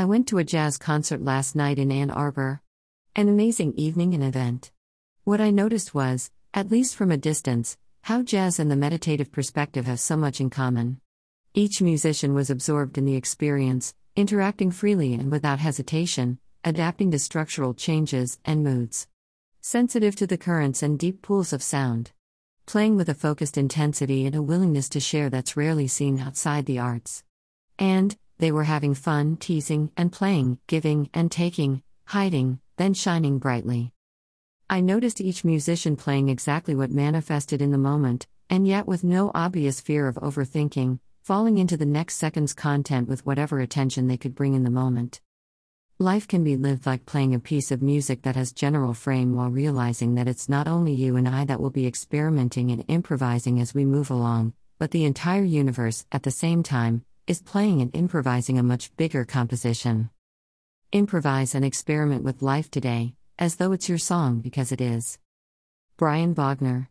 I went to a jazz concert last night in Ann Arbor. An amazing evening and event. What I noticed was, at least from a distance, how jazz and the meditative perspective have so much in common. Each musician was absorbed in the experience, interacting freely and without hesitation, adapting to structural changes and moods. Sensitive to the currents and deep pools of sound. Playing with a focused intensity and a willingness to share that's rarely seen outside the arts. And, they were having fun, teasing and playing, giving and taking, hiding, then shining brightly. I noticed each musician playing exactly what manifested in the moment, and yet with no obvious fear of overthinking, falling into the next second's content with whatever attention they could bring in the moment. Life can be lived like playing a piece of music that has general frame while realizing that it's not only you and I that will be experimenting and improvising as we move along, but the entire universe, at the same time, is playing and improvising a much bigger composition. Improvise and experiment with life today, as though it's your song because it is. Brian Bogner